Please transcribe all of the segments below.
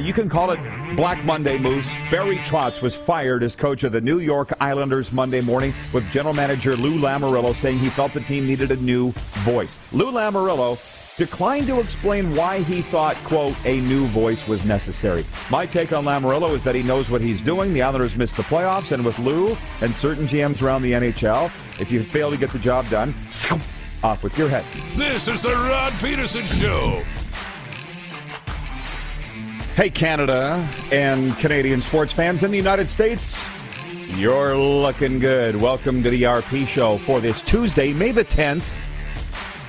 You can call it Black Monday Moose. Barry Trotz was fired as coach of the New York Islanders Monday morning with general manager Lou Lamoriello saying he felt the team needed a new voice. Lou Lamoriello declined to explain why he thought, quote, a new voice was necessary. My take on Lamoriello is that he knows what he's doing. The Islanders missed the playoffs, and with Lou and certain GMs around the NHL, if you fail to get the job done, off with your head. This is the Rod Peterson Show. Hey, Canada and Canadian sports fans in the United States, you're looking good. Welcome to the RP Show for this Tuesday, May the 10th,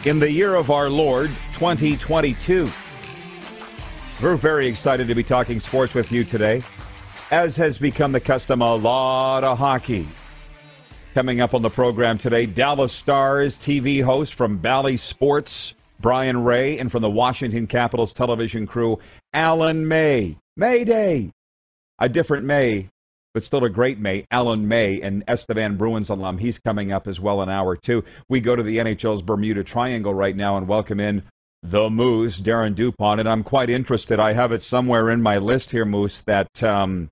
in the year of our Lord, 2022. We're very excited to be talking sports with you today, as has become the custom, a lot of hockey. Coming up on the program today, Dallas Stars TV host from Bally Sports, Brien Rea, and from the Washington Capitals television crew, Alan May. Mayday! A different May, but still a great May. Alan May, and Estevan Bruins alum. He's coming up as well in hour two. We go to the NHL's Bermuda Triangle right now and welcome in the Moose, Darren Dupont. And I'm quite interested. I have it somewhere in my list here, Moose, that um,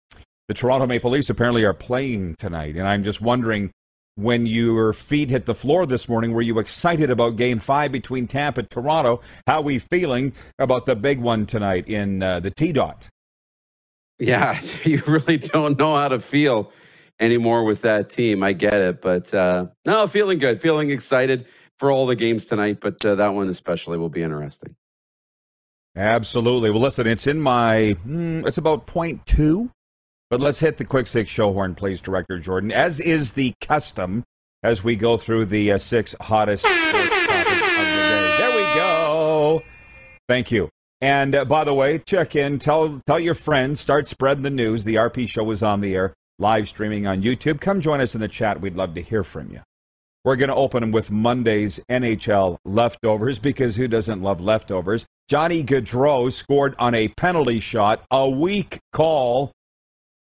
the Toronto Maple Leafs apparently are playing tonight. And I'm just wondering when your feet hit the floor this morning, were you excited about game five between Tampa and Toronto? How are we feeling about the big one tonight in uh, the T dot? Yeah, you really don't know how to feel anymore with that team. I get it, but uh, no, feeling good, feeling excited for all the games tonight, but uh, that one especially will be interesting. Absolutely. Well, listen, it's in my, hmm, it's about point two, but let's hit the quick six show horn, please, Director Jordan, as is the custom as we go through the uh, six hottest topics of the day. There we go. Thank you. And uh, by the way, check in, tell tell your friends, start spreading the news. The RP show is on the air, live streaming on YouTube. Come join us in the chat. We'd love to hear from you. We're going to open with Monday's NHL leftovers because who doesn't love leftovers? Johnny Gaudreau scored on a penalty shot, a weak call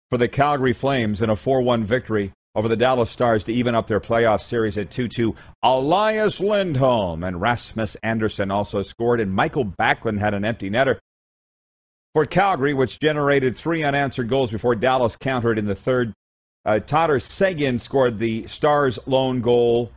for the Calgary Flames in a 4 1 victory over the Dallas Stars to even up their playoff series at 2 2. Elias Lindholm and Rasmus Andersson also scored, and Michael Backlund had an empty netter for Calgary, which generated three unanswered goals before Dallas countered in the third. Uh, Tyler Seguin scored the Stars' lone goal.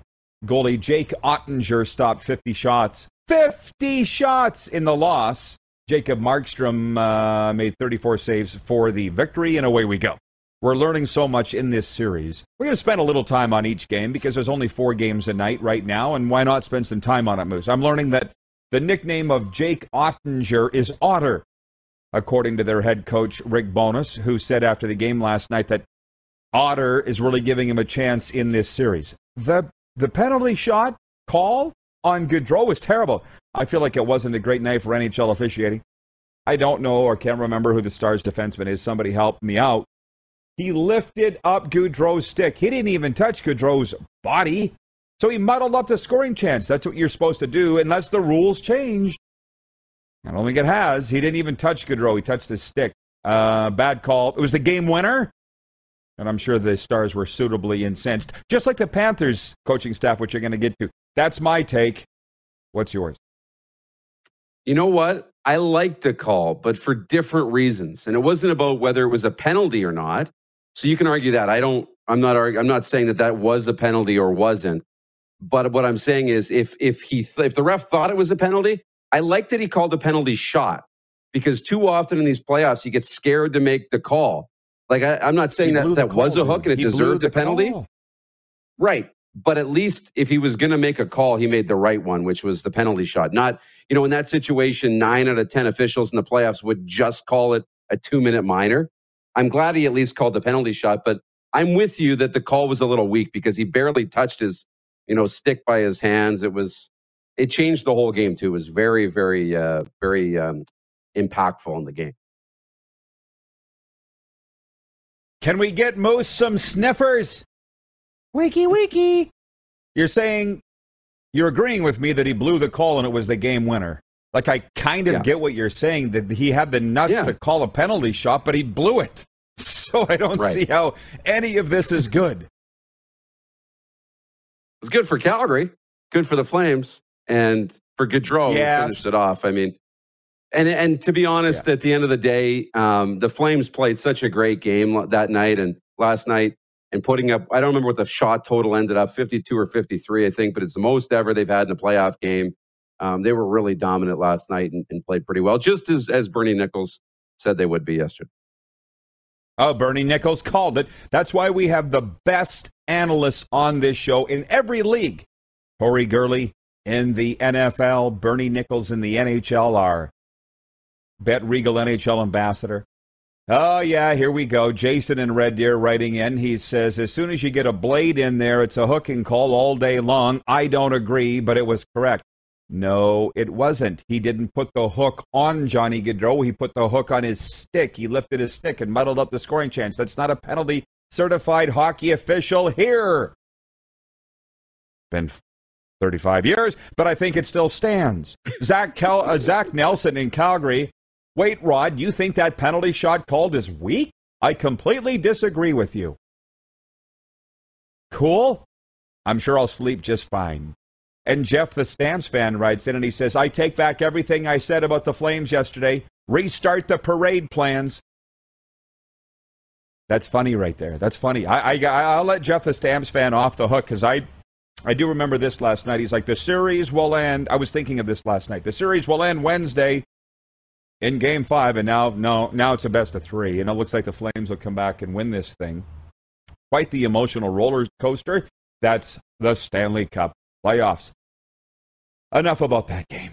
Goalie Jake Oettinger stopped 50 shots. 50 shots in the loss. Jacob Markstrom uh, made 34 saves for the victory, and away we go. We're learning so much in this series. We're going to spend a little time on each game because there's only four games a night right now, and why not spend some time on it, Moose? I'm learning that the nickname of Jake Oettinger is Otter, according to their head coach, Rick Bowness, who said after the game last night that Otter is really giving him a chance in this series. The, the penalty shot call on Gaudreau was terrible. I feel like it wasn't a great night for NHL officiating. I don't know or can't remember who the Stars defenseman is. Somebody help me out. He lifted up Gaudreau's stick. He didn't even touch Gaudreau's body. So he muddled up the scoring chance. That's what you're supposed to do, unless the rules changed. I don't think it has. He didn't even touch Gaudreau. He touched his stick. Uh, bad call. It was the game winner. And I'm sure the Stars were suitably incensed, just like the Panthers coaching staff, which you're going to get to. That's my take. What's yours? You know what? I liked the call, but for different reasons. And it wasn't about whether it was a penalty or not. So you can argue that. I don't. I'm not. I'm not saying that that was a penalty or wasn't. But what I'm saying is, if if he if the ref thought it was a penalty, I like that he called a penalty shot because too often in these playoffs you get scared to make the call. Like I, am not saying that that call, was a hook and it deserved a penalty. Call. Right. But at least if he was going to make a call, he made the right one, which was the penalty shot. Not, you know, in that situation, nine out of 10 officials in the playoffs would just call it a two minute minor. I'm glad he at least called the penalty shot, but I'm with you that the call was a little weak because he barely touched his, you know, stick by his hands. It was, it changed the whole game too. It was very, very, uh, very um, impactful in the game. Can we get Moose some sniffers? Wiki wiki. You're saying you're agreeing with me that he blew the call and it was the game winner. Like I kind of Yeah. get what you're saying that he had the nuts Yeah. to call a penalty shot, but he blew it. So I don't Right. see how any of this is good. It's good for Calgary, good for the Flames, and for Gaudreau who Yes. finished it off. I mean, and and to be honest, at the end of the day, um, the Flames played such a great game that night and last night, and putting up. I don't remember what the shot total ended up, fifty-two or fifty-three, I think, but it's the most ever they've had in a playoff game. Um, they were really dominant last night and, and played pretty well, just as as Bernie Nicholls said they would be yesterday. Oh, Bernie Nicholls called it. That's why we have the best analysts on this show in every league. Corey Gurley in the NFL, Bernie Nicholls in the NHL, our Bet Regal NHL ambassador. Oh, yeah, here we go. Jason in Red Deer writing in. He says, as soon as you get a blade in there, it's a hooking call all day long. I don't agree, but it was correct. No, it wasn't. He didn't put the hook on Johnny Gaudreau. He put the hook on his stick. He lifted his stick and muddled up the scoring chance. That's not a penalty. Certified hockey official here. Been 35 years, but I think it still stands. Zach, uh, Zach Nelson in Calgary. Wait, Rod, you think that penalty shot called is weak? I completely disagree with you. Cool. I'm sure I'll sleep just fine. And Jeff, the Stamps fan, writes in and he says, I take back everything I said about the Flames yesterday. Restart the parade plans. That's funny right there. That's funny. I, I, I'll let Jeff, the Stamps fan, off the hook because I, I do remember this last night. He's like, the series will end. I was thinking of this last night. The series will end Wednesday in game five, and now, no, now it's a best of three. And it looks like the Flames will come back and win this thing. Quite the emotional roller coaster. That's the Stanley Cup playoffs. Enough about that game.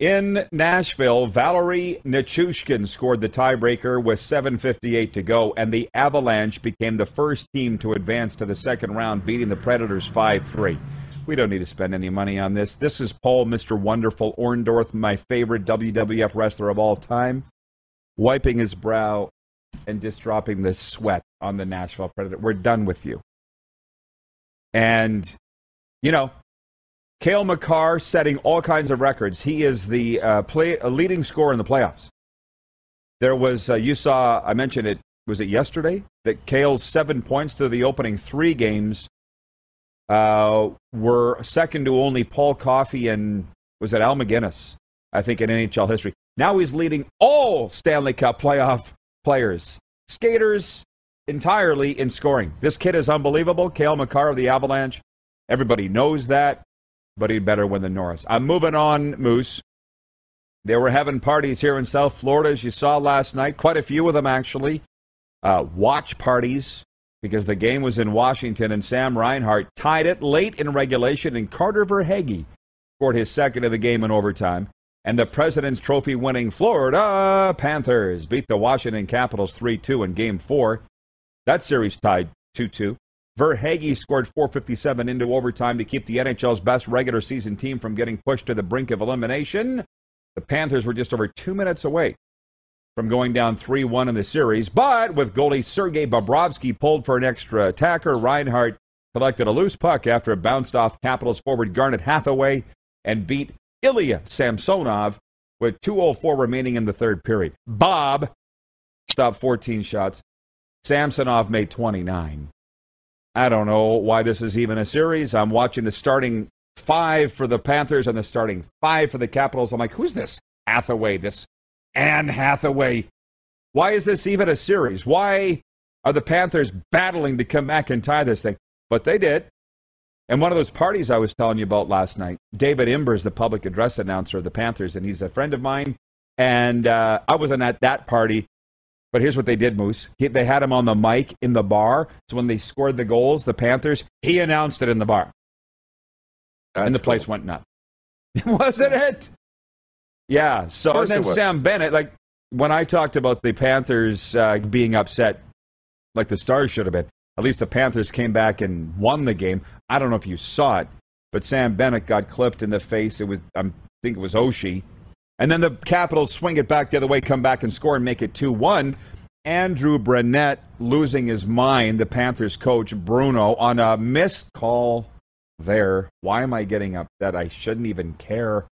In Nashville, Valeri Nichushkin scored the tiebreaker with 7.58 to go, and the Avalanche became the first team to advance to the second round, beating the Predators 5 3. We don't need to spend any money on this. This is Paul, Mr. Wonderful Orndorff, my favorite WWF wrestler of all time, wiping his brow and just dropping the sweat on the Nashville Predator. We're done with you. And, you know, Cale Makar setting all kinds of records. He is the uh, play, a leading scorer in the playoffs. There was, uh, you saw, I mentioned it, was it yesterday? That Cale's seven points through the opening three games uh, were second to only Paul Coffey and, was it Al MacInnis? I think in NHL history. Now he's leading all Stanley Cup playoff players, skaters entirely in scoring. This kid is unbelievable. Cale Makar of the Avalanche. Everybody knows that but he'd better win the Norris. I'm moving on, Moose. They were having parties here in South Florida, as you saw last night. Quite a few of them, actually. Uh, watch parties, because the game was in Washington, and Sam Reinhart tied it late in regulation, and Carter Verhaeghe scored his second of the game in overtime. And the President's Trophy winning Florida Panthers beat the Washington Capitals 3 2 in game four. That series tied 2 2. Verhaeghe scored 457 into overtime to keep the NHL's best regular season team from getting pushed to the brink of elimination. The Panthers were just over two minutes away from going down 3 1 in the series, but with goalie Sergei Bobrovsky pulled for an extra attacker, Reinhart collected a loose puck after it bounced off Capitals forward Garnet Hathaway and beat Ilya Samsonov with 2.04 remaining in the third period. Bob stopped 14 shots. Samsonov made 29. I don't know why this is even a series. I'm watching the starting five for the Panthers and the starting five for the Capitals. I'm like, who's this Hathaway? This Anne Hathaway? Why is this even a series? Why are the Panthers battling to come back and tie this thing? But they did. And one of those parties I was telling you about last night, David Imber is the public address announcer of the Panthers, and he's a friend of mine. And uh, I wasn't at that party, but here's what they did, Moose. He, they had him on the mic in the bar. So when they scored the goals, the Panthers, he announced it in the bar. and That's the place went nuts. Wasn't it? Yeah. So and then. Sam Bennett, like when I talked about the Panthers uh, being upset, like the Stars should have been. At least the Panthers came back and won the game. I don't know if you saw it, but Sam Bennett got clipped in the face. It was I think it was Oshie. And then the Capitals swing it back the other way, come back and score and make it 2 1. Andrew Brunette losing his mind, the Panthers coach Bruno, on a missed call there. Why am I getting upset? I shouldn't even care.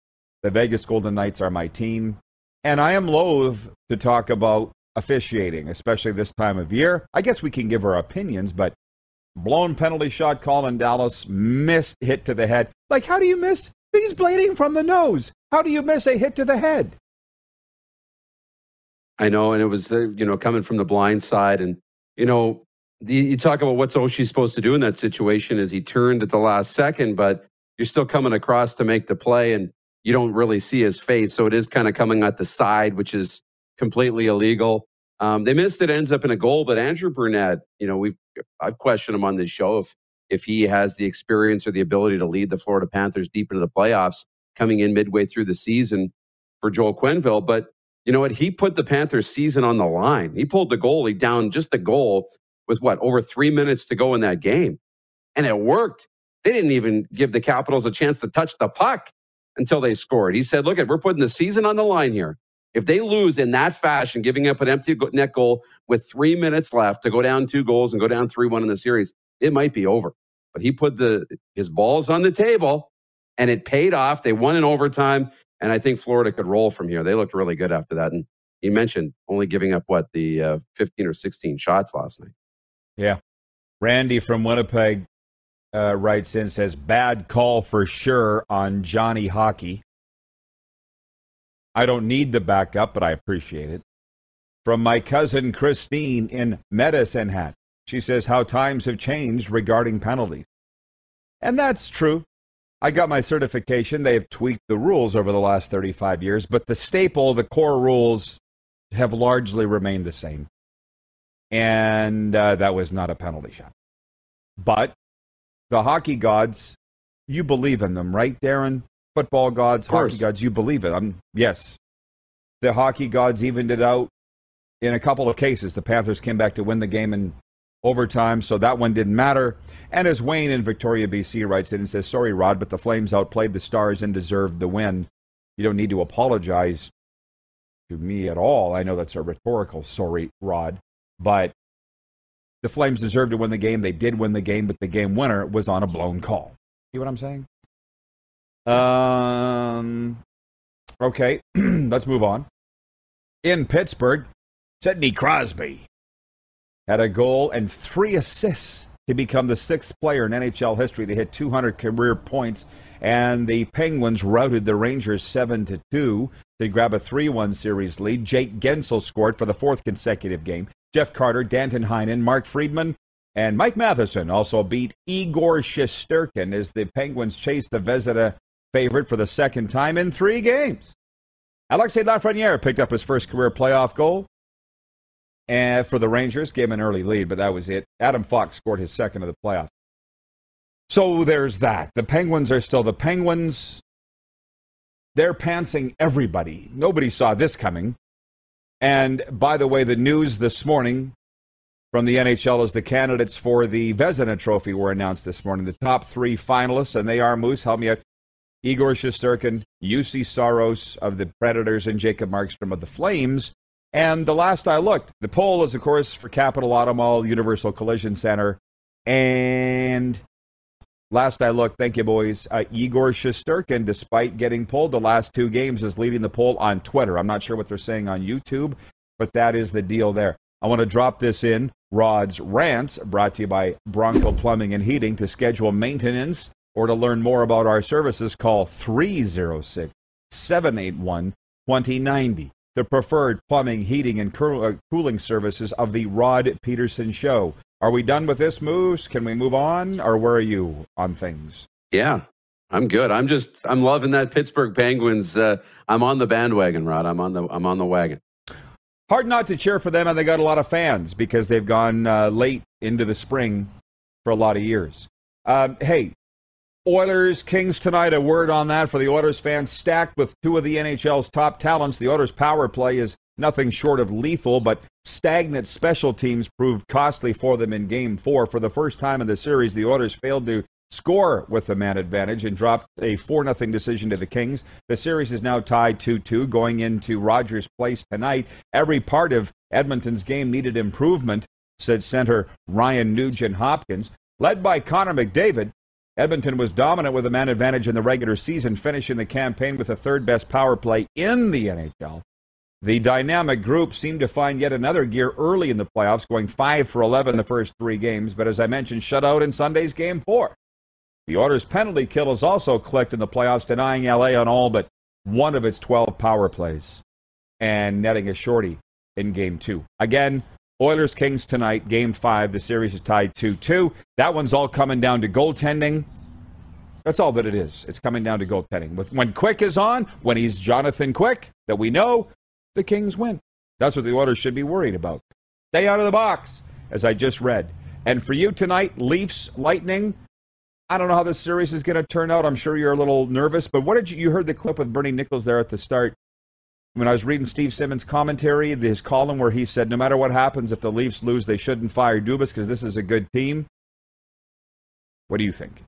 The Vegas Golden Knights are my team. And I am loath to talk about officiating, especially this time of year. I guess we can give our opinions, but blown penalty shot call in Dallas, missed hit to the head. Like, how do you miss? He's bleeding from the nose. How do you miss a hit to the head? I know, and it was uh, you know coming from the blind side, and you know the, you talk about what's Oshie supposed to do in that situation is he turned at the last second, but you're still coming across to make the play, and you don't really see his face, so it is kind of coming at the side, which is completely illegal. Um, they missed it, ends up in a goal, but Andrew Brunette, you know, we've I've questioned him on this show if if he has the experience or the ability to lead the Florida Panthers deep into the playoffs coming in midway through the season for Joel Quenneville, but you know what? He put the Panthers season on the line. He pulled the goalie down just a goal with what, over three minutes to go in that game. And it worked. They didn't even give the Capitals a chance to touch the puck until they scored. He said, Look, at we're putting the season on the line here. If they lose in that fashion, giving up an empty net goal with three minutes left to go down two goals and go down 3 1 in the series, it might be over. But he put the his balls on the table and it paid off. They won in overtime. And I think Florida could roll from here. They looked really good after that. And he mentioned only giving up what the uh, 15 or 16 shots last night. Yeah. Randy from Winnipeg uh, writes in says bad call for sure on Johnny Hockey. I don't need the backup, but I appreciate it. From my cousin Christine in Medicine Hat. She says how times have changed regarding penalties. And that's true. I got my certification. They have tweaked the rules over the last 35 years, but the staple, the core rules have largely remained the same. And uh, that was not a penalty shot. But the hockey gods, you believe in them, right, Darren? Football gods, hockey gods, you believe it. I'm, yes. The hockey gods evened it out in a couple of cases. The Panthers came back to win the game in overtime, so that one didn't matter. And as Wayne in Victoria, BC writes it and says, Sorry, Rod, but the Flames outplayed the Stars and deserved the win. You don't need to apologize to me at all. I know that's a rhetorical sorry, Rod, but the Flames deserved to win the game. They did win the game, but the game winner was on a blown call. See what I'm saying? Um, okay, let's move on. In Pittsburgh, Sidney Crosby had a goal and three assists to become the sixth player in NHL history to hit 200 career points. And the Penguins routed the Rangers 7 to 2 to grab a 3 1 series lead. Jake Guentzel scored for the fourth consecutive game. Jeff Carter, Danton Heinen, Mark Friedman, and Mike Matheson also beat Igor Shesterkin as the Penguins chased the Vezina favorite for the second time in three games. Alexis Lafreniere picked up his first career playoff goal and for the Rangers, gave him an early lead, but that was it. Adam Fox scored his second of the playoff. So there's that. The Penguins are still the Penguins. They're pantsing everybody. Nobody saw this coming. And by the way, the news this morning from the NHL is the candidates for the Vezina Trophy were announced this morning. The top three finalists, and they are Moose, help me out. Igor Shesterkin, Juuse Saros of the Predators, and Jacob Markstrom of the Flames. And the last I looked, the poll is, of course, for Capital Automall Universal Collision Center. And last I looked, thank you, boys, uh, Igor Shesterkin, despite getting pulled the last two games, is leading the poll on Twitter. I'm not sure what they're saying on YouTube, but that is the deal there. I want to drop this in. Rod's Rants, brought to you by Bronco Plumbing and Heating. To schedule maintenance or to learn more about our services, call 306 781 2090 the preferred plumbing, heating, and uh, cooling services of the Rod Peterson Show. Are we done with this, Moose? Can we move on, or where are you on things? Yeah, I'm good. I'm just I'm loving that Pittsburgh Penguins. Uh, I'm on the bandwagon, Rod. I'm on the I'm on the wagon. Hard not to cheer for them, and they got a lot of fans because they've gone uh, late into the spring for a lot of years. Um, hey, Oilers, Kings tonight. A word on that for the Oilers fans. Stacked with two of the NHL's top talents, the Oilers' power play is nothing short of lethal, but stagnant special teams proved costly for them in Game 4. For the first time in the series, the Oilers failed to score with the man advantage and dropped a 4 0 decision to the Kings. The series is now tied 2 2 going into Rogers Place tonight. Every part of Edmonton's game needed improvement, said center Ryan Nugent Hopkins. Led by Connor McDavid, Edmonton was dominant with a man advantage in the regular season, finishing the campaign with the third best power play in the NHL. The dynamic group seemed to find yet another gear early in the playoffs, going 5 for 11 the first three games, but as I mentioned, shut out in Sunday's game four. The Oilers' penalty kill has also clicked in the playoffs, denying LA on all but one of its 12 power plays and netting a shorty in game two. Again, Oilers Kings tonight, game five. The series is tied 2 2. That one's all coming down to goaltending. That's all that it is. It's coming down to goaltending. With, when Quick is on, when he's Jonathan Quick, that we know, the Kings win. That's what the Oilers should be worried about. Stay out of the box, as I just read. And for you tonight, Leafs, Lightning. I don't know how this series is going to turn out. I'm sure you're a little nervous, but what did you, you heard the clip with Bernie Nicholls there at the start? when I was reading Steve Simmons' commentary, his column where he said, no matter what happens, if the Leafs lose, they shouldn't fire Dubas because this is a good team. What do you think?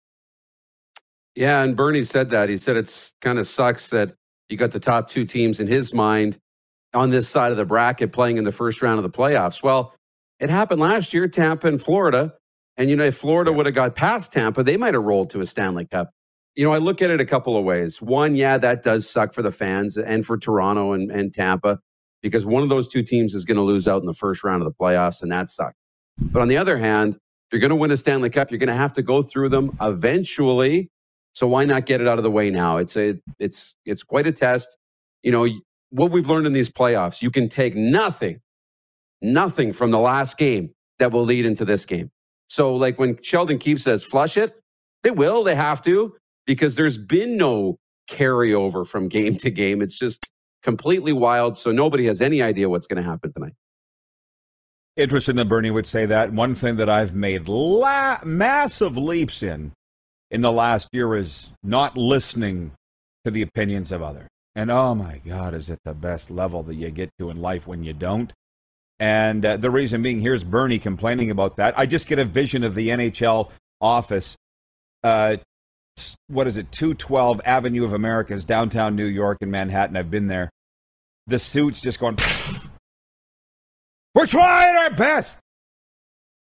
Yeah, and Bernie said that. He said it's kind of sucks that you got the top two teams in his mind on this side of the bracket playing in the first round of the playoffs. Well, it happened last year, Tampa and Florida. And, you know, if Florida would have got past Tampa, they might have rolled to a Stanley Cup you know, I look at it a couple of ways. One, yeah, that does suck for the fans and for Toronto and, and Tampa because one of those two teams is going to lose out in the first round of the playoffs, and that sucks. But on the other hand, if you're going to win a Stanley Cup, you're going to have to go through them eventually. So why not get it out of the way now? It's a it's it's quite a test. You know what we've learned in these playoffs. You can take nothing, nothing from the last game that will lead into this game. So like when Sheldon Keefe says flush it, they will. They have to because there's been no carryover from game to game. It's just completely wild. So nobody has any idea what's going to happen tonight. Interesting that Bernie would say that. One thing that I've made la- massive leaps in in the last year is not listening to the opinions of others. And oh my God, is it the best level that you get to in life when you don't? And uh, the reason being, here's Bernie complaining about that. I just get a vision of the NHL office uh, what is it, 212 Avenue of Americas, downtown New York in Manhattan. I've been there. The suits just going, we're trying our best.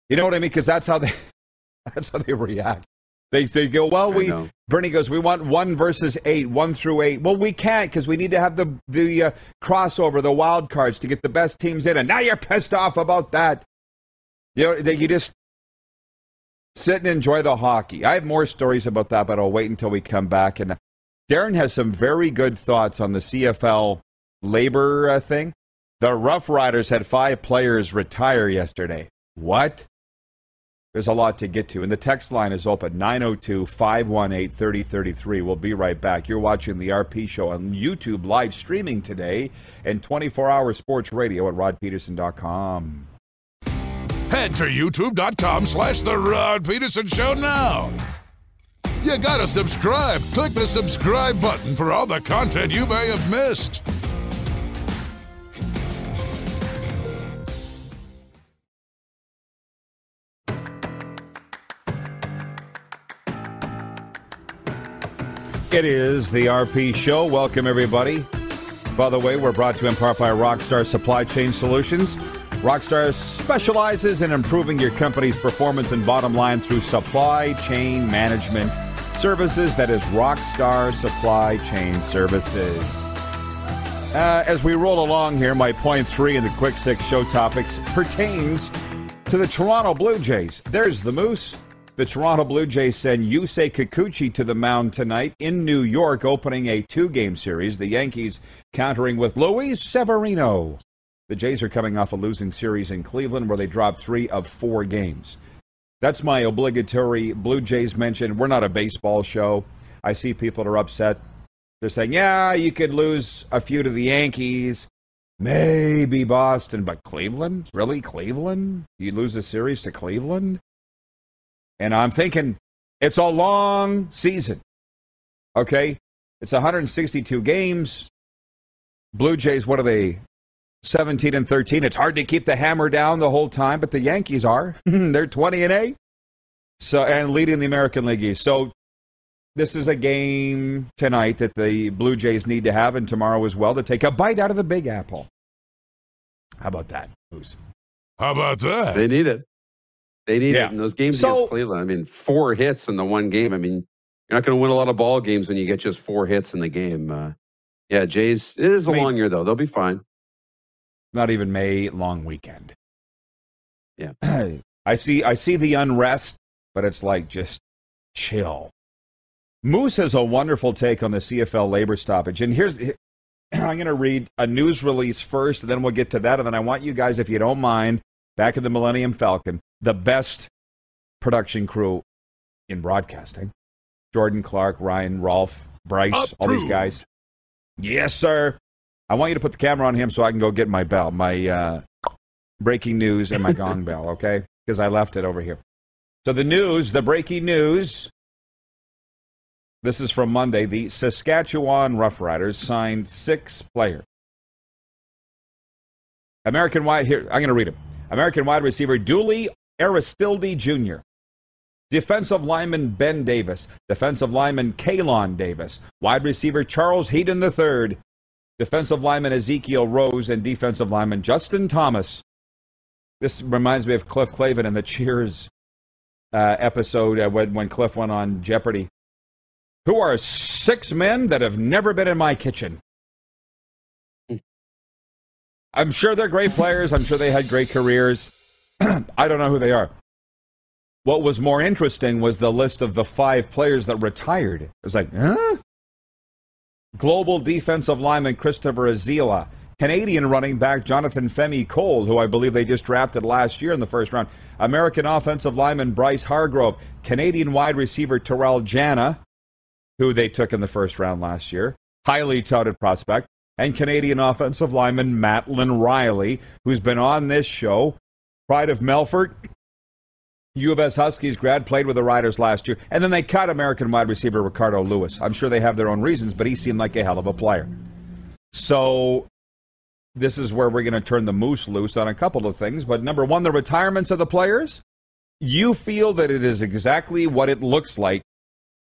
You know what I mean? Because that's how they, that's how they react. They, they go, well, we, Bernie goes, we want one versus eight, one through eight. Well, we can't because we need to have the, the uh, crossover, the wild cards to get the best teams in. And now you're pissed off about that. You know, you just, sit and enjoy the hockey. I have more stories about that, but I'll wait until we come back. And Darren has some very good thoughts on the CFL labor uh, thing. The Rough Riders had five players retire yesterday. What? There's a lot to get to. And the text line is open 902 518 3033. We'll be right back. You're watching the RP Show on YouTube live streaming today and 24 hour sports radio at rodpeterson.com. Head to youtube.com slash The Rod Peterson Show now. You gotta subscribe. Click the subscribe button for all the content you may have missed. It is the RP Show. Welcome, everybody. By the way, we're brought to you in part by Rockstar Supply Chain Solutions. Rockstar specializes in improving your company's performance and bottom line through supply chain management services. That is Rockstar Supply Chain Services. Uh, as we roll along here, my point three in the quick six show topics pertains to the Toronto Blue Jays. There's the Moose. The Toronto Blue Jays send Yusei Kikuchi to the mound tonight in New York, opening a two game series. The Yankees countering with Luis Severino. The Jays are coming off a losing series in Cleveland where they dropped three of four games. That's my obligatory Blue Jays mention. We're not a baseball show. I see people that are upset. They're saying, yeah, you could lose a few to the Yankees, maybe Boston, but Cleveland? Really? Cleveland? You lose a series to Cleveland? And I'm thinking, it's a long season. Okay? It's 162 games. Blue Jays, what are they? 17 and 13. It's hard to keep the hammer down the whole time, but the Yankees are. They're 20 and 8. So and leading the American League East. So this is a game tonight that the Blue Jays need to have and tomorrow as well to take a bite out of the Big Apple. How about that, Moose? How about that? They need it. They need Yeah. it in those games So- against Cleveland. I mean, four hits in the one game. I mean, you're not going to win a lot of ball games when you get just four hits in the game. Uh, yeah, Jays. It is a I mean- long year though. They'll be fine. Not even May long weekend. Yeah. I see I see the unrest, but it's like just chill. Moose has a wonderful take on the CFL labor stoppage. And here's I'm going to read a news release first, and then we'll get to that. And then I want you guys, if you don't mind, back in the Millennium Falcon, the best production crew in broadcasting Jordan Clark, Ryan, Rolf, Bryce, all these guys. Yes, sir. I want you to put the camera on him so I can go get my bell, my uh, breaking news and my gong bell, okay? Because I left it over here. So the news, the breaking news. This is from Monday. The Saskatchewan Roughriders signed six players. American wide here. I'm going to read them. American wide receiver Dooley Aristilde Jr. Defensive lineman Ben Davis. Defensive lineman Kalon Davis. Wide receiver Charles Heaton III. Defensive lineman Ezekiel Rose and defensive lineman Justin Thomas. This reminds me of Cliff Clavin in the Cheers uh, episode uh, when, when Cliff went on Jeopardy. Who are six men that have never been in my kitchen? I'm sure they're great players. I'm sure they had great careers. I don't know who they are. What was more interesting was the list of the five players that retired. It was like, huh? Global defensive lineman Christopher Azila, Canadian running back Jonathan Femi Cole, who I believe they just drafted last year in the first round, American offensive lineman Bryce Hargrove, Canadian wide receiver Terrell Jana, who they took in the first round last year, highly touted prospect, and Canadian offensive lineman Mattland Riley, who's been on this show, pride of Melfort, U of S Huskies grad, played with the Riders last year, and then they cut American wide receiver Ricardo Lewis. I'm sure they have their own reasons, but he seemed like a hell of a player. So this is where we're going to turn the moose loose on a couple of things. But number one, the retirements of the players. You feel that it is exactly what it looks like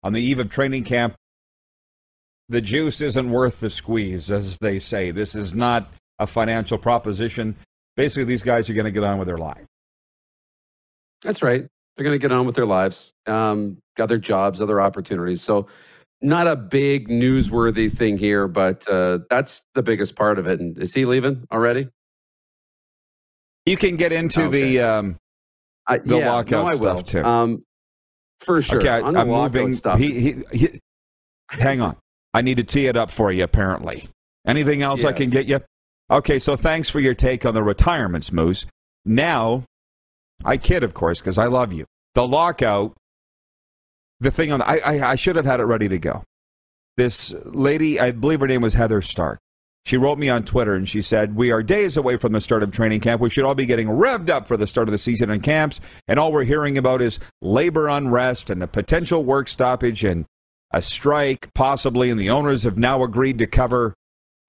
on the eve of training camp. The juice isn't worth the squeeze, as they say. This is not a financial proposition. Basically, these guys are going to get on with their life. That's right. They're going to get on with their lives, um, got their jobs, other opportunities. So, not a big newsworthy thing here, but uh, that's the biggest part of it. And is he leaving already? You can get into Okay. the um, I, The yeah, lockout no, stuff, too. Um, for sure. Okay, I, am moving. stuff. He, he, he, hang on. I need to tee it up for you, apparently. Anything else I can get you? Okay, so thanks for your take on the retirements, Moose. Now, I kid, of course, because I love you. The lockout, the thing on, I, I, I should have had it ready to go. This lady, I believe her name was Heather Stark. She wrote me on Twitter and she said, We are days away from the start of training camp. We should all be getting revved up for the start of the season in camps. And all we're hearing about is labor unrest and a potential work stoppage and a strike, possibly. And the owners have now agreed to cover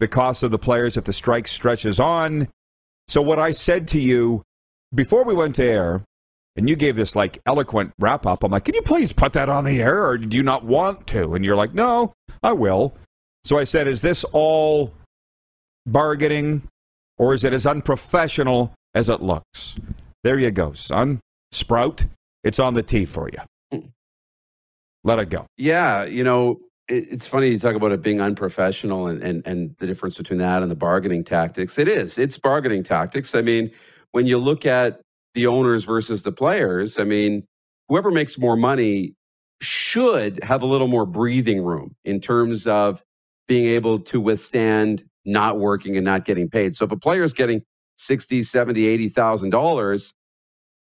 the cost of the players if the strike stretches on. So, what I said to you before we went to air, and you gave this like eloquent wrap up, I'm like, Can you please put that on the air or do you not want to? And you're like, No, I will. So I said, Is this all bargaining or is it as unprofessional as it looks? There you go, son. Sprout, it's on the tee for you. Hmm. Let it go. Yeah, you know, it's funny you talk about it being unprofessional and, and and the difference between that and the bargaining tactics. It is. It's bargaining tactics. I mean, when you look at the owners versus the players, I mean, whoever makes more money should have a little more breathing room in terms of being able to withstand not working and not getting paid. So if a player is getting 60, 70, 80,000 dollars,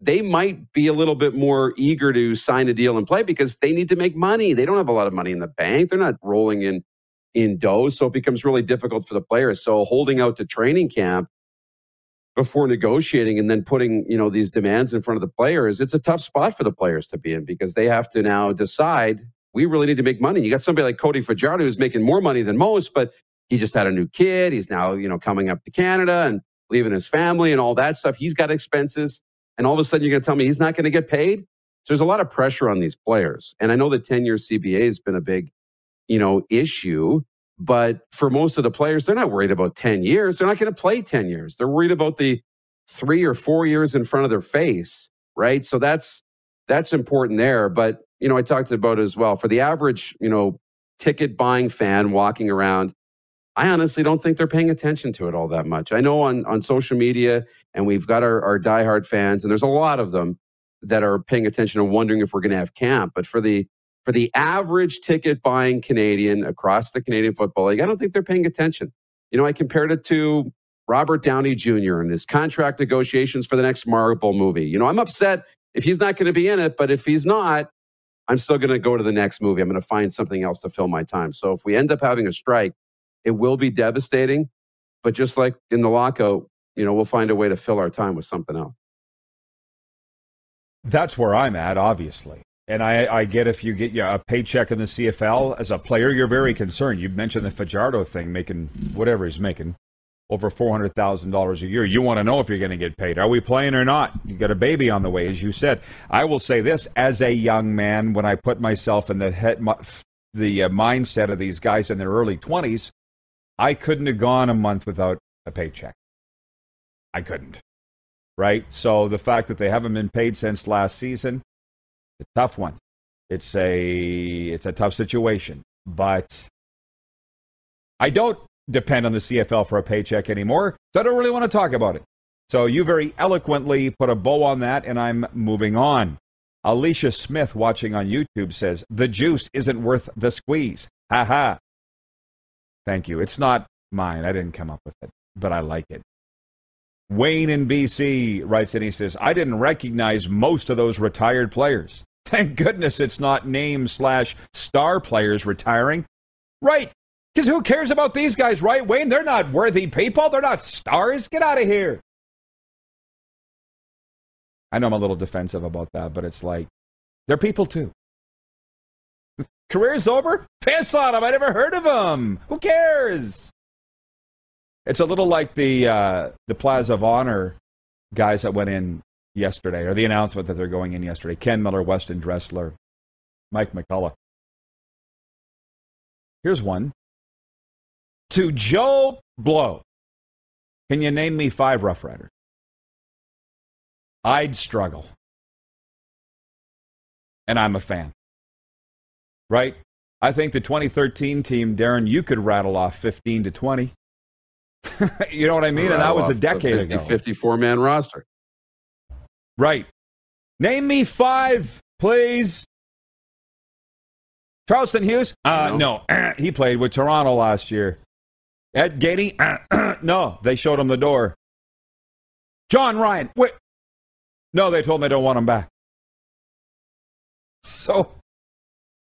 they might be a little bit more eager to sign a deal and play because they need to make money. They don't have a lot of money in the bank. They're not rolling in in dough, so it becomes really difficult for the players. So holding out to training camp before negotiating and then putting, you know, these demands in front of the players, it's a tough spot for the players to be in because they have to now decide we really need to make money. You got somebody like Cody Fajardo who's making more money than most, but he just had a new kid. He's now, you know, coming up to Canada and leaving his family and all that stuff. He's got expenses. And all of a sudden you're going to tell me he's not going to get paid? So there's a lot of pressure on these players. And I know the 10 year CBA has been a big, you know, issue, But for most of the players, they're not worried about 10 years. They're not going to play 10 years. They're worried about the three or four years in front of their face, right? So that's that's important there. But you know, I talked about it as well. For the average, you know, ticket buying fan walking around, I honestly don't think they're paying attention to it all that much. I know on, on social media, and we've got our, our diehard fans, and there's a lot of them that are paying attention and wondering if we're going to have camp. But for the for the average ticket buying Canadian across the Canadian Football League, I don't think they're paying attention. You know, I compared it to Robert Downey Jr. and his contract negotiations for the next Marvel movie. You know, I'm upset if he's not going to be in it, but if he's not, I'm still going to go to the next movie. I'm going to find something else to fill my time. So if we end up having a strike, it will be devastating. But just like in the lockout, you know, we'll find a way to fill our time with something else. That's where I'm at, obviously. And I, I get if you get a paycheck in the CFL as a player, you're very concerned. You mentioned the Fajardo thing, making whatever he's making, over $400,000 a year. You want to know if you're going to get paid. Are we playing or not? You got a baby on the way, as you said. I will say this as a young man, when I put myself in the head, the uh, mindset of these guys in their early 20s, I couldn't have gone a month without a paycheck. I couldn't. Right? So the fact that they haven't been paid since last season, it's a tough one. It's a it's a tough situation. But I don't depend on the CFL for a paycheck anymore. So I don't really want to talk about it. So you very eloquently put a bow on that, and I'm moving on. Alicia Smith, watching on YouTube, says, The juice isn't worth the squeeze. Ha ha. Thank you. It's not mine. I didn't come up with it, but I like it. Wayne in BC writes and he says, I didn't recognize most of those retired players. Thank goodness it's not name slash star players retiring. Right. Because who cares about these guys, right, Wayne? They're not worthy people. They're not stars. Get out of here. I know I'm a little defensive about that, but it's like, they're people too. Career's over? Piss on them. I never heard of them. Who cares? It's a little like the uh, the Plaza of Honor guys that went in yesterday, or the announcement that they're going in yesterday. Ken Miller, Weston Dressler, Mike McCullough. Here's one to Joe Blow. Can you name me five Rough Riders? I'd struggle. And I'm a fan. Right? I think the 2013 team, Darren, you could rattle off 15 to 20. you know what I mean? And that was a decade 50, ago. 54 man roster. Right. Name me five, please. Charleston Hughes? Uh, no. no. he played with Toronto last year. Ed Gainey? no, they showed him the door. John Ryan? Wait. No, they told me they don't want him back. So,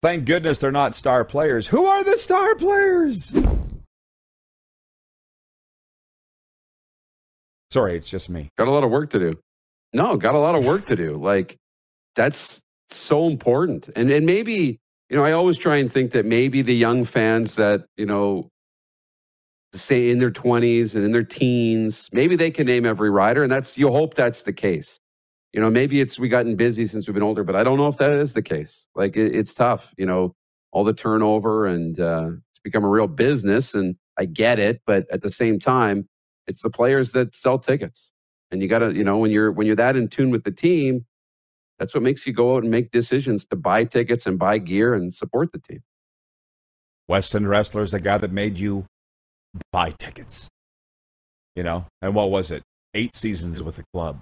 thank goodness they're not star players. Who are the star players? Sorry, it's just me. Got a lot of work to do. No, got a lot of work to do. Like, that's so important. And, and maybe, you know, I always try and think that maybe the young fans that, you know, say in their 20s and in their teens, maybe they can name every rider. And that's, you hope that's the case. You know, maybe it's we gotten busy since we've been older, but I don't know if that is the case. Like, it, it's tough, you know, all the turnover and uh, it's become a real business. And I get it. But at the same time, it's the players that sell tickets. And you got to, you know, when you're when you're that in tune with the team, that's what makes you go out and make decisions to buy tickets and buy gear and support the team. Weston Dressler is the guy that made you buy tickets. You know, and what was it? Eight seasons with the club.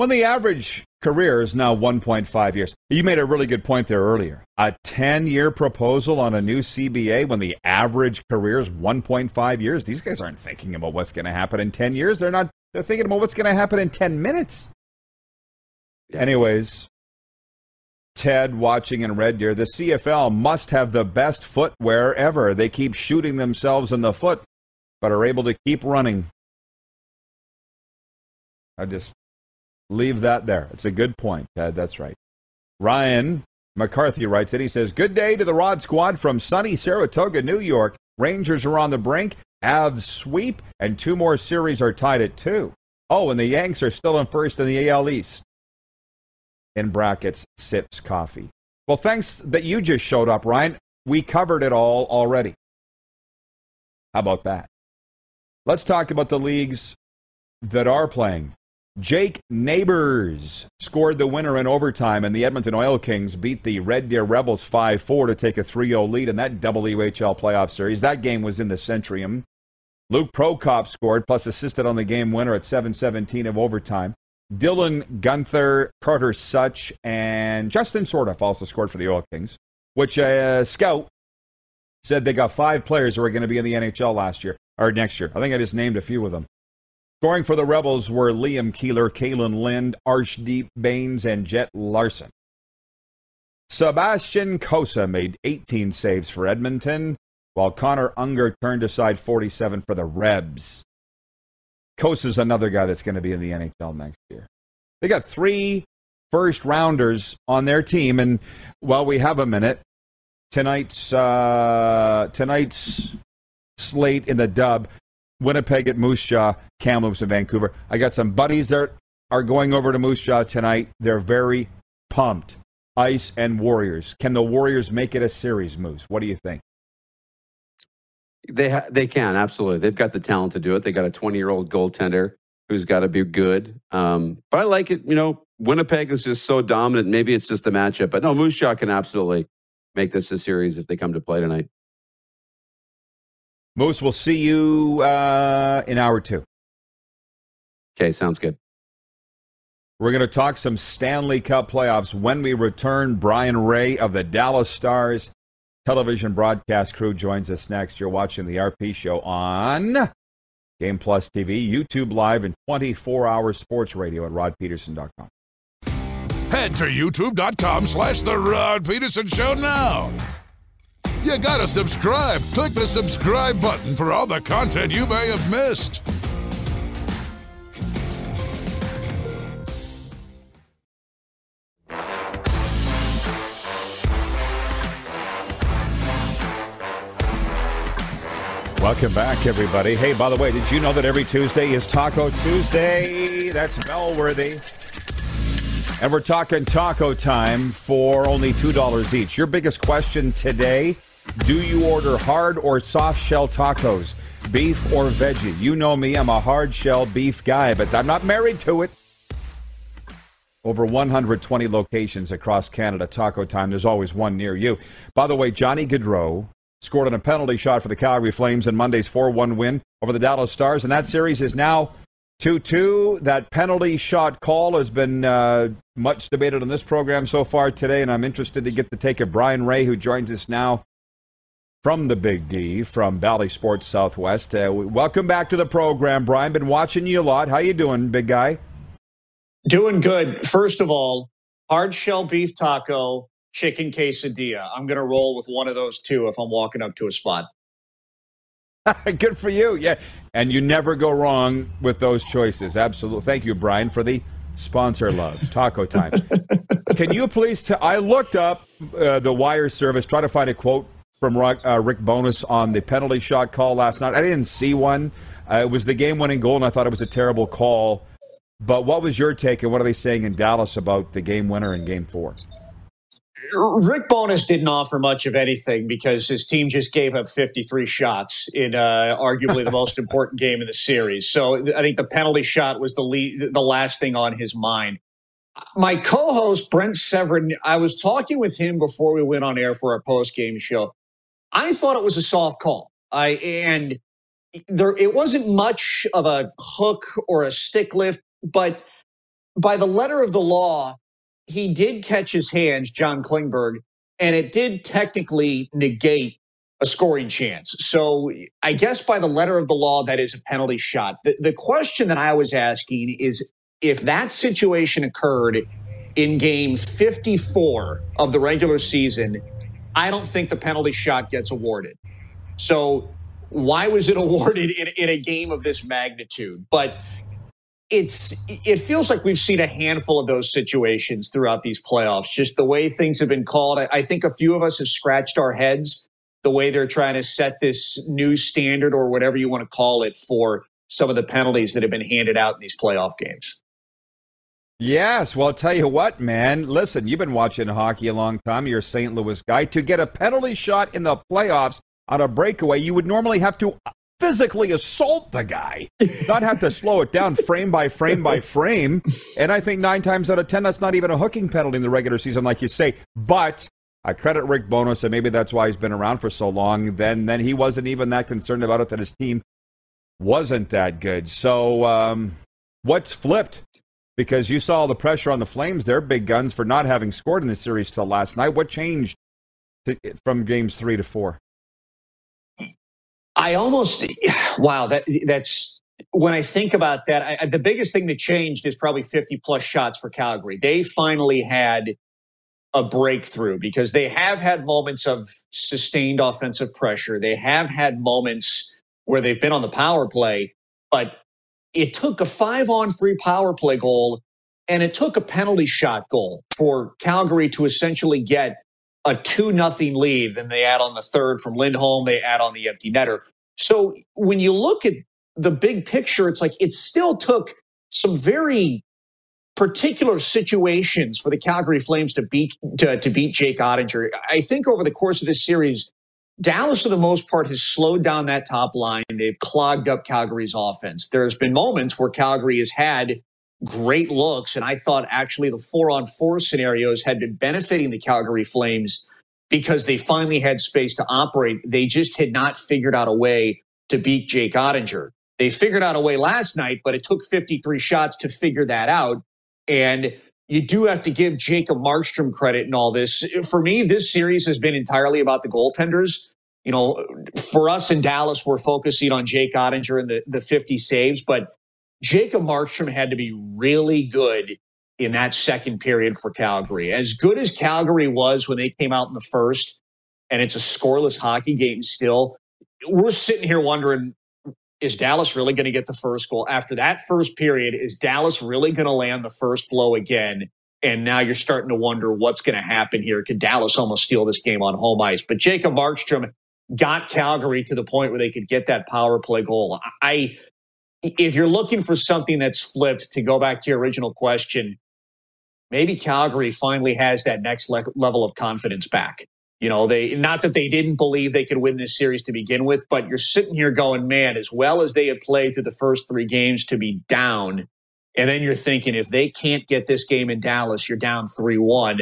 When the average career is now 1.5 years, you made a really good point there earlier. A 10 year proposal on a new CBA when the average career is 1.5 years. These guys aren't thinking about what's going to happen in 10 years. They're not, they're thinking about what's going to happen in 10 minutes. Yeah. Anyways, Ted watching in Red Deer, the CFL must have the best footwear ever. They keep shooting themselves in the foot, but are able to keep running. I just leave that there. It's a good point, Ted. That's right. Ryan McCarthy writes that he says, Good day to the Rod Squad from sunny Saratoga, New York. Rangers are on the brink. Avs sweep, and two more series are tied at two. Oh, and the Yanks are still in first in the AL East in brackets, sips coffee. Well, thanks that you just showed up, Ryan. We covered it all already. How about that? Let's talk about the leagues that are playing. Jake Neighbors scored the winner in overtime, and the Edmonton Oil Kings beat the Red Deer Rebels 5 4 to take a 3 0 lead in that WHL playoff series. That game was in the Centrium. Luke Prokop scored, plus assisted on the game winner at 7 17 of overtime. Dylan Guenther, Carter Souch, and Justin Sourdif also scored for the Oil Kings, which a uh, scout said they got five players who are going to be in the NHL last year or next year. I think I just named a few of them. Scoring for the Rebels were Liam Keeler, Kalan Lind, Arshdeep Bains, and Jet Larson. Sebastian Cossa made 18 saves for Edmonton, while Connor Unger turned aside 47 for the Rebs. Cossa's another guy that's going to be in the NHL next year. They got three first rounders on their team, and while we have a minute, tonight's uh, tonight's slate in the dub Winnipeg at Moose Jaw, Kamloops and Vancouver. I got some buddies that are going over to Moose Jaw tonight. They're very pumped. Ice and Warriors. Can the Warriors make it a series, Moose? What do you think? They ha- they can absolutely. They've got the talent to do it. They got a 20 year old goaltender who's got to be good. Um, but I like it. You know, Winnipeg is just so dominant. Maybe it's just the matchup, but no, Moose Jaw can absolutely make this a series if they come to play tonight. Moose, we'll see you uh, in hour two. Okay, sounds good. We're going to talk some Stanley Cup playoffs when we return. Brien Rea of the Dallas Stars television broadcast crew joins us next. You're watching the RP show on Game Plus TV, YouTube Live, and 24 hour sports radio at rodpeterson.com. Head to youtube.com slash The Rod Peterson Show now. You gotta subscribe. Click the subscribe button for all the content you may have missed. Welcome back, everybody. Hey, by the way, did you know that every Tuesday is Taco Tuesday? That's bellworthy. And we're talking taco time for only $2 each. Your biggest question today do you order hard or soft shell tacos? Beef or veggie? You know me, I'm a hard shell beef guy, but I'm not married to it. Over 120 locations across Canada, Taco Time. There's always one near you. By the way, Johnny Gaudreau scored on a penalty shot for the Calgary Flames in Monday's 4 1 win over the Dallas Stars, and that series is now 2 2. That penalty shot call has been uh, much debated on this program so far today, and I'm interested to get the take of Brien Rea, who joins us now from the Big D from Bally Sports Southwest. Uh, welcome back to the program, Brien. Been watching you a lot. How you doing, big guy? Doing good. First of all, hard shell beef taco, chicken quesadilla. I'm going to roll with one of those two if I'm walking up to a spot. good for you. Yeah. And you never go wrong with those choices. Absolutely. Thank you, Brian, for the sponsor love. Taco time. Can you please tell? I looked up uh, the wire service, try to find a quote from uh, Rick Bowness on the penalty shot call last night. I didn't see one. Uh, it was the game-winning goal, and I thought it was a terrible call. But what was your take, and what are they saying in Dallas about the game winner in Game Four? Rick Bowness didn't offer much of anything because his team just gave up 53 shots in uh, arguably the most important game in the series. So I think the penalty shot was the lead, the last thing on his mind. My co-host Brent Severyn, I was talking with him before we went on air for our post-game show. I thought it was a soft call. I and there it wasn't much of a hook or a stick lift, but by the letter of the law, he did catch his hands, John Klingberg, and it did technically negate a scoring chance. So I guess by the letter of the law, that is a penalty shot. The, the question that I was asking is if that situation occurred in game 54 of the regular season, I don't think the penalty shot gets awarded. So why was it awarded in, in a game of this magnitude? But it's it feels like we've seen a handful of those situations throughout these playoffs. Just the way things have been called. I, I think a few of us have scratched our heads the way they're trying to set this new standard or whatever you want to call it for some of the penalties that have been handed out in these playoff games. Yes, well, I'll tell you what, man. Listen, you've been watching hockey a long time. You're a St. Louis guy. To get a penalty shot in the playoffs on a breakaway, you would normally have to physically assault the guy, not have to slow it down frame by frame by frame. And I think nine times out of ten, that's not even a hooking penalty in the regular season, like you say. But I credit Rick Bowness, and maybe that's why he's been around for so long. Then, then he wasn't even that concerned about it that his team wasn't that good. So, um, what's flipped? Because you saw the pressure on the Flames, their big guns, for not having scored in the series till last night. What changed to, from games three to four? I almost wow that that's when I think about that. I, the biggest thing that changed is probably 50 plus shots for Calgary. They finally had a breakthrough because they have had moments of sustained offensive pressure. They have had moments where they've been on the power play, but it took a five on three power play goal and it took a penalty shot goal for Calgary to essentially get a two nothing lead. Then they add on the third from Lindholm. They add on the empty netter. So when you look at the big picture, it's like it still took some very particular situations for the Calgary Flames to beat to, to beat Jake Oettinger. I think over the course of this series, Dallas, for the most part, has slowed down that top line. They've clogged up Calgary's offense. There's been moments where Calgary has had great looks. And I thought actually the four on four scenarios had been benefiting the Calgary Flames because they finally had space to operate. They just had not figured out a way to beat Jake Oettinger. They figured out a way last night, but it took 53 shots to figure that out. And you do have to give Jacob Markstrom credit in all this. For me, this series has been entirely about the goaltenders. You know, for us in Dallas, we're focusing on Jake Oettinger and the, the 50 saves, but Jacob Markstrom had to be really good in that second period for Calgary. As good as Calgary was when they came out in the first, and it's a scoreless hockey game still, we're sitting here wondering is Dallas really going to get the first goal? After that first period, is Dallas really going to land the first blow again? And now you're starting to wonder what's going to happen here. Could Dallas almost steal this game on home ice? But Jacob Markstrom got Calgary to the point where they could get that power play goal. I if you're looking for something that's flipped, to go back to your original question, maybe Calgary finally has that next le- level of confidence back. You know, they not that they didn't believe they could win this series to begin with, but you're sitting here going, man, as well as they have played through the first three games to be down. And then you're thinking, if they can't get this game in Dallas, you're down 3 1.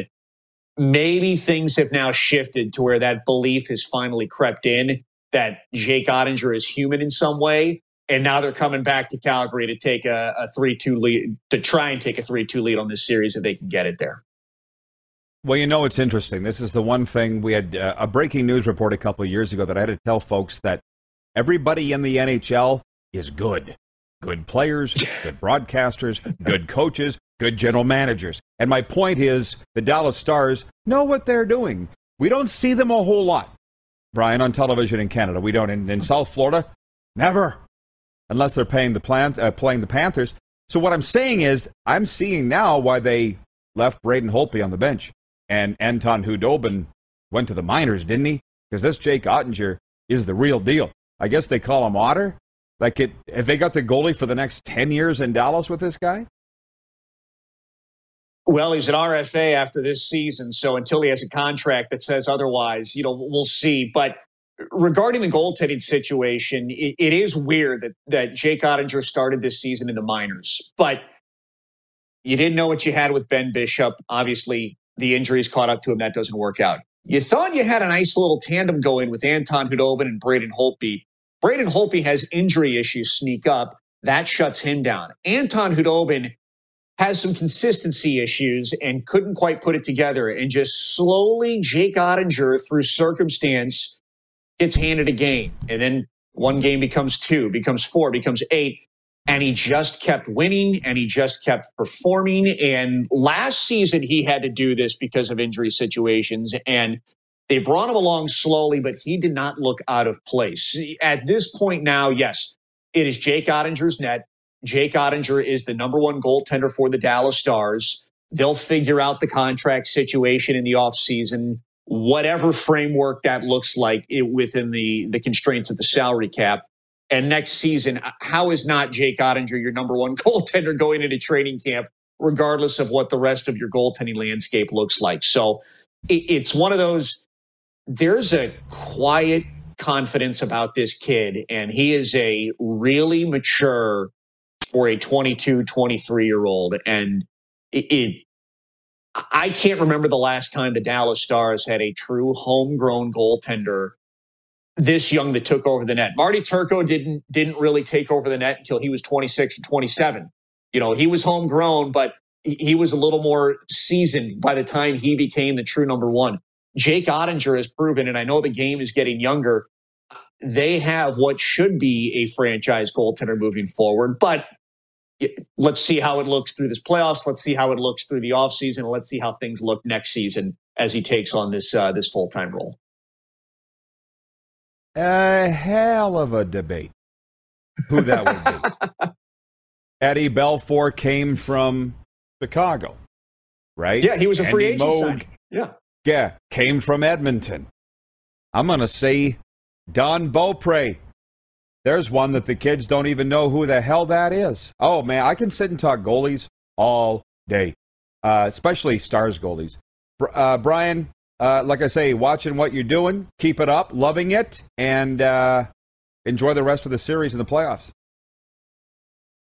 Maybe things have now shifted to where that belief has finally crept in that Jake Oettinger is human in some way and now they're coming back to Calgary to take a, a 3-2 lead to try and take a 3-2 lead on this series if they can get it there. Well, you know, it's interesting. This is the one thing we had uh, a breaking news report a couple of years ago that I had to tell folks that everybody in the NHL is good. Good players, good broadcasters, good coaches, good general managers. And my point is the Dallas Stars know what they're doing. We don't see them a whole lot, Brien, on television in Canada. We don't. In, in South Florida, never unless they're paying the plan, uh, playing the Panthers. So what I'm saying is, I'm seeing now why they left Braden Holtby on the bench and Anton Khudobin went to the minors, didn't he? Because this Jake Oettinger is the real deal. I guess they call him Otter. Like, it, have they got the goalie for the next 10 years in Dallas with this guy? Well, he's an RFA after this season. So until he has a contract that says otherwise, you know, we'll see. But regarding the goaltending situation, it, it is weird that, that Jake Oettinger started this season in the minors, but you didn't know what you had with Ben Bishop. Obviously, the injuries caught up to him. That doesn't work out. You thought you had a nice little tandem going with Anton Khudobin and Braden Holtby. Braden Holtby has injury issues sneak up. That shuts him down. Anton Khudobin has some consistency issues and couldn't quite put it together. And just slowly, Jake Oettinger, through circumstance, gets handed a game. And then one game becomes two, becomes four, becomes eight. And he just kept winning and he just kept performing. And last season, he had to do this because of injury situations. And they brought him along slowly, but he did not look out of place. At this point now, yes, it is Jake Oettinger's net. Jake Oettinger is the number one goaltender for the Dallas Stars. They'll figure out the contract situation in the offseason whatever framework that looks like it, within the, the constraints of the salary cap. And next season, uh, how is not Jake Oettinger your number one goaltender going into training camp, regardless of what the rest of your goaltending landscape looks like? So it, it's one of those, there's a quiet confidence about this kid, and he is a really mature for a 22, 23 year old. And it, it, I can't remember the last time the Dallas Stars had a true homegrown goaltender this young that took over the net. Marty Turco didn't didn't really take over the net until he was 26 and 27. You know, he was homegrown, but he was a little more seasoned by the time he became the true number one. Jake Oettinger has proven, and I know the game is getting younger, they have what should be a franchise goaltender moving forward. But let's see how it looks through this playoffs. Let's see how it looks through the offseason. Let's see how things look next season as he takes on this uh, this full time role. A hell of a debate. Who that would be? Eddie Belfour came from Chicago, right? Yeah, he was a free Andy agent. Yeah, yeah, came from Edmonton. I'm gonna say Don Beaupre there's one that the kids don't even know who the hell that is. Oh, man, I can sit and talk goalies all day, uh, especially Stars goalies. Uh, Brien, uh, like I say, watching what you're doing, keep it up, loving it, and uh, enjoy the rest of the series in the playoffs.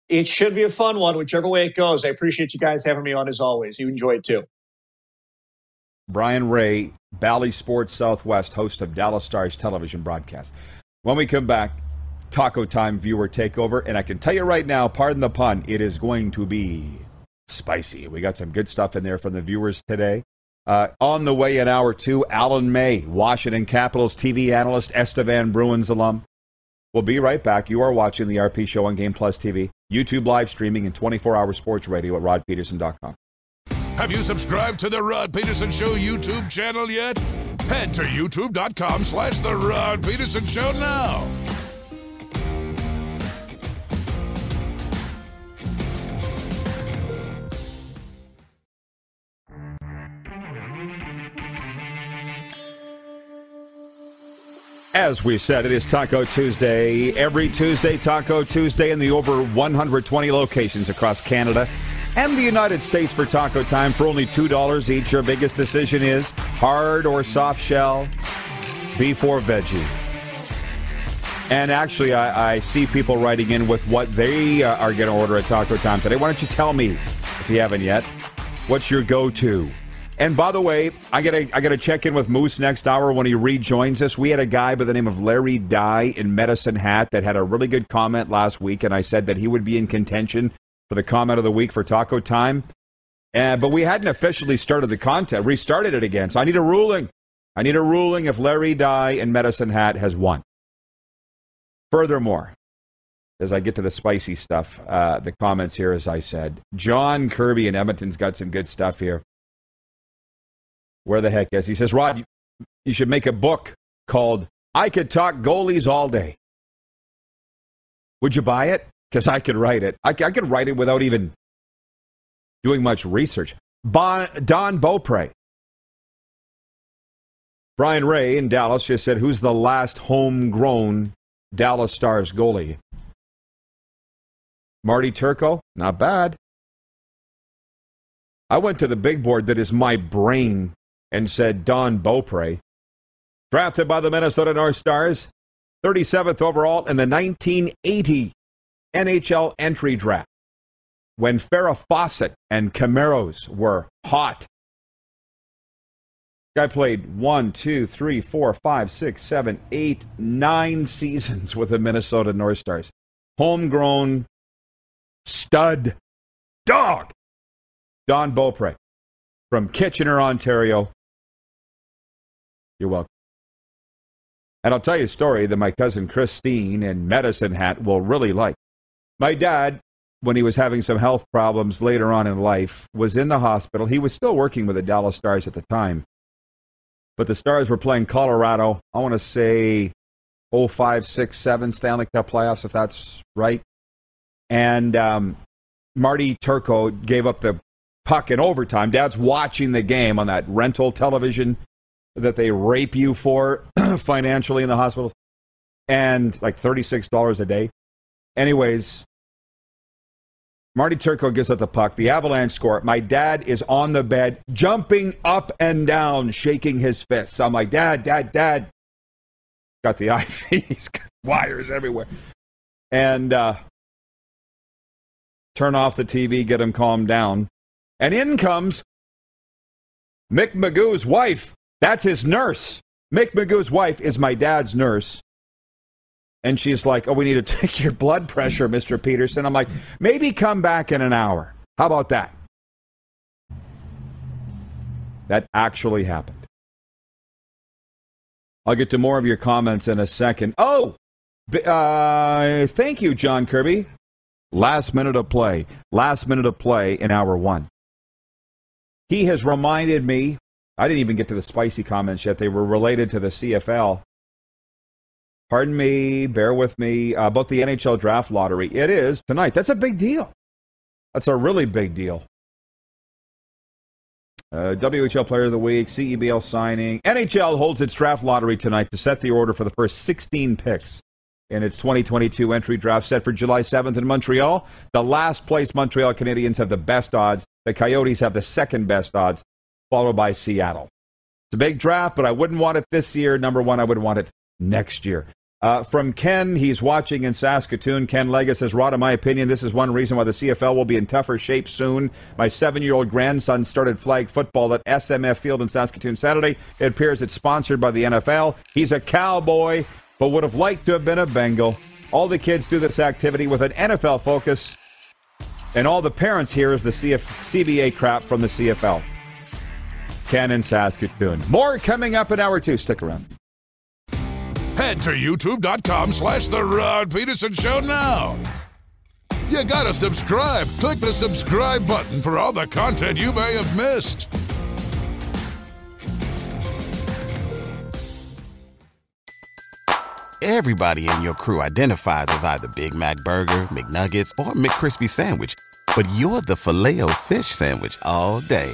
It should be a fun one, whichever way it goes. I appreciate you guys having me on as always. You enjoy it too. Brien Rea, Bally Sports Southwest, host of Dallas Stars television broadcast. When we come back, Taco Time viewer takeover. And I can tell you right now, pardon the pun, it is going to be spicy. We got some good stuff in there from the viewers today. Uh, on the way in hour two, Alan May, Washington Capitals TV analyst, Estevan Bruins alum. We'll be right back. You are watching the RP Show on Game Plus TV, YouTube live streaming, and 24 hour sports radio at rodpeterson.com. Have you subscribed to the Rod Peterson Show YouTube channel yet? Head to youtube.com slash The Rod Peterson Show now. As we said, it is Taco Tuesday. Every Tuesday, Taco Tuesday in the over 120 locations across Canada and the United States for taco time for only $2 each. Your biggest decision is hard or soft shell, beef or veggie. And actually, I, I see people writing in with what they uh, are going to order at Taco Time today. Why don't you tell me, if you haven't yet, what's your go to? And by the way, I gotta I gotta check in with Moose next hour when he rejoins us. We had a guy by the name of Larry Dye in Medicine Hat that had a really good comment last week, and I said that he would be in contention for the comment of the week for Taco Time. And but we hadn't officially started the contest, restarted it again. So I need a ruling. I need a ruling if Larry Dye in Medicine Hat has won. Furthermore, as I get to the spicy stuff, uh, the comments here, as I said, John Kirby in Edmonton's got some good stuff here where the heck is. He says, Rod, you should make a book called I Could Talk Goalies All Day. Would you buy it? Because I could write it. I, I could write it without even doing much research. Bon, Don Beaupre. Brien Rea in Dallas just said, Who's the last homegrown Dallas Stars goalie? Marty Turco? Not bad. I went to the big board that is my brain and said Don Beaupre. Drafted by the Minnesota North Stars, 37th overall in the 1980 NHL entry draft when Farrah Fawcett and Camaros were hot. Guy played one, two, three, four, five, six, seven, eight, nine seasons with the Minnesota North Stars. Homegrown stud dog. Don Beaupre from Kitchener, Ontario, you're welcome. And I'll tell you a story that my cousin Christine in Medicine Hat will really like. My dad, when he was having some health problems later on in life, was in the hospital. He was still working with the Dallas Stars at the time. But the Stars were playing Colorado, I want to say 05, 6, 7 Stanley Cup playoffs, if that's right. And um, Marty Turco gave up the puck in overtime. Dad's watching the game on that rental television that they rape you for financially in the hospitals and like $36 a day. Anyways, Marty Turco gets at the puck. The Avalanche score. My dad is on the bed, jumping up and down, shaking his fists. I'm like, Dad, Dad, Dad. got the IV. He's got wires everywhere. And uh, turn off the TV, get him calmed down. And in comes Mick Magoo's wife. That's his nurse. Mick Magoo's wife is my dad's nurse. And she's like, Oh, we need to take your blood pressure, Mr. Peterson. I'm like, Maybe come back in an hour. How about that? That actually happened. I'll get to more of your comments in a second. Oh, uh, thank you, John Kirby. Last minute of play. Last minute of play in hour one. He has reminded me, I didn't even get to the spicy comments yet. They were related to the CFL. Pardon me, bear with me, uh, about the NHL draft lottery. It is tonight. That's a big deal. That's a really big deal. Uh, WHL Player of the Week, CEBL signing. NHL holds its draft lottery tonight to set the order for the first 16 picks in its 2022 entry draft set for July 7th in Montreal. The last place Montreal Canadiens have the best odds. The Coyotes have the second best odds, followed by Seattle. It's a big draft, but I wouldn't want it this year. Number one, I would want it next year. Uh, from Ken, he's watching in Saskatoon. Ken Legge says, Rod, in my opinion, this is one reason why the CFL will be in tougher shape soon. My seven year old grandson started flag football at SMF Field in Saskatoon Saturday. It appears it's sponsored by the NFL. He's a cowboy, but would have liked to have been a Bengal. All the kids do this activity with an NFL focus, and all the parents hear is the CF- CBA crap from the CFL. Ken in Saskatoon. More coming up in hour two. Stick around. Head to youtube.com slash The Rod Peterson Show now. You gotta subscribe. Click the subscribe button for all the content you may have missed. Everybody in your crew identifies as either Big Mac Burger, McNuggets, or McCrispy Sandwich. But you're the filet fish Sandwich all day.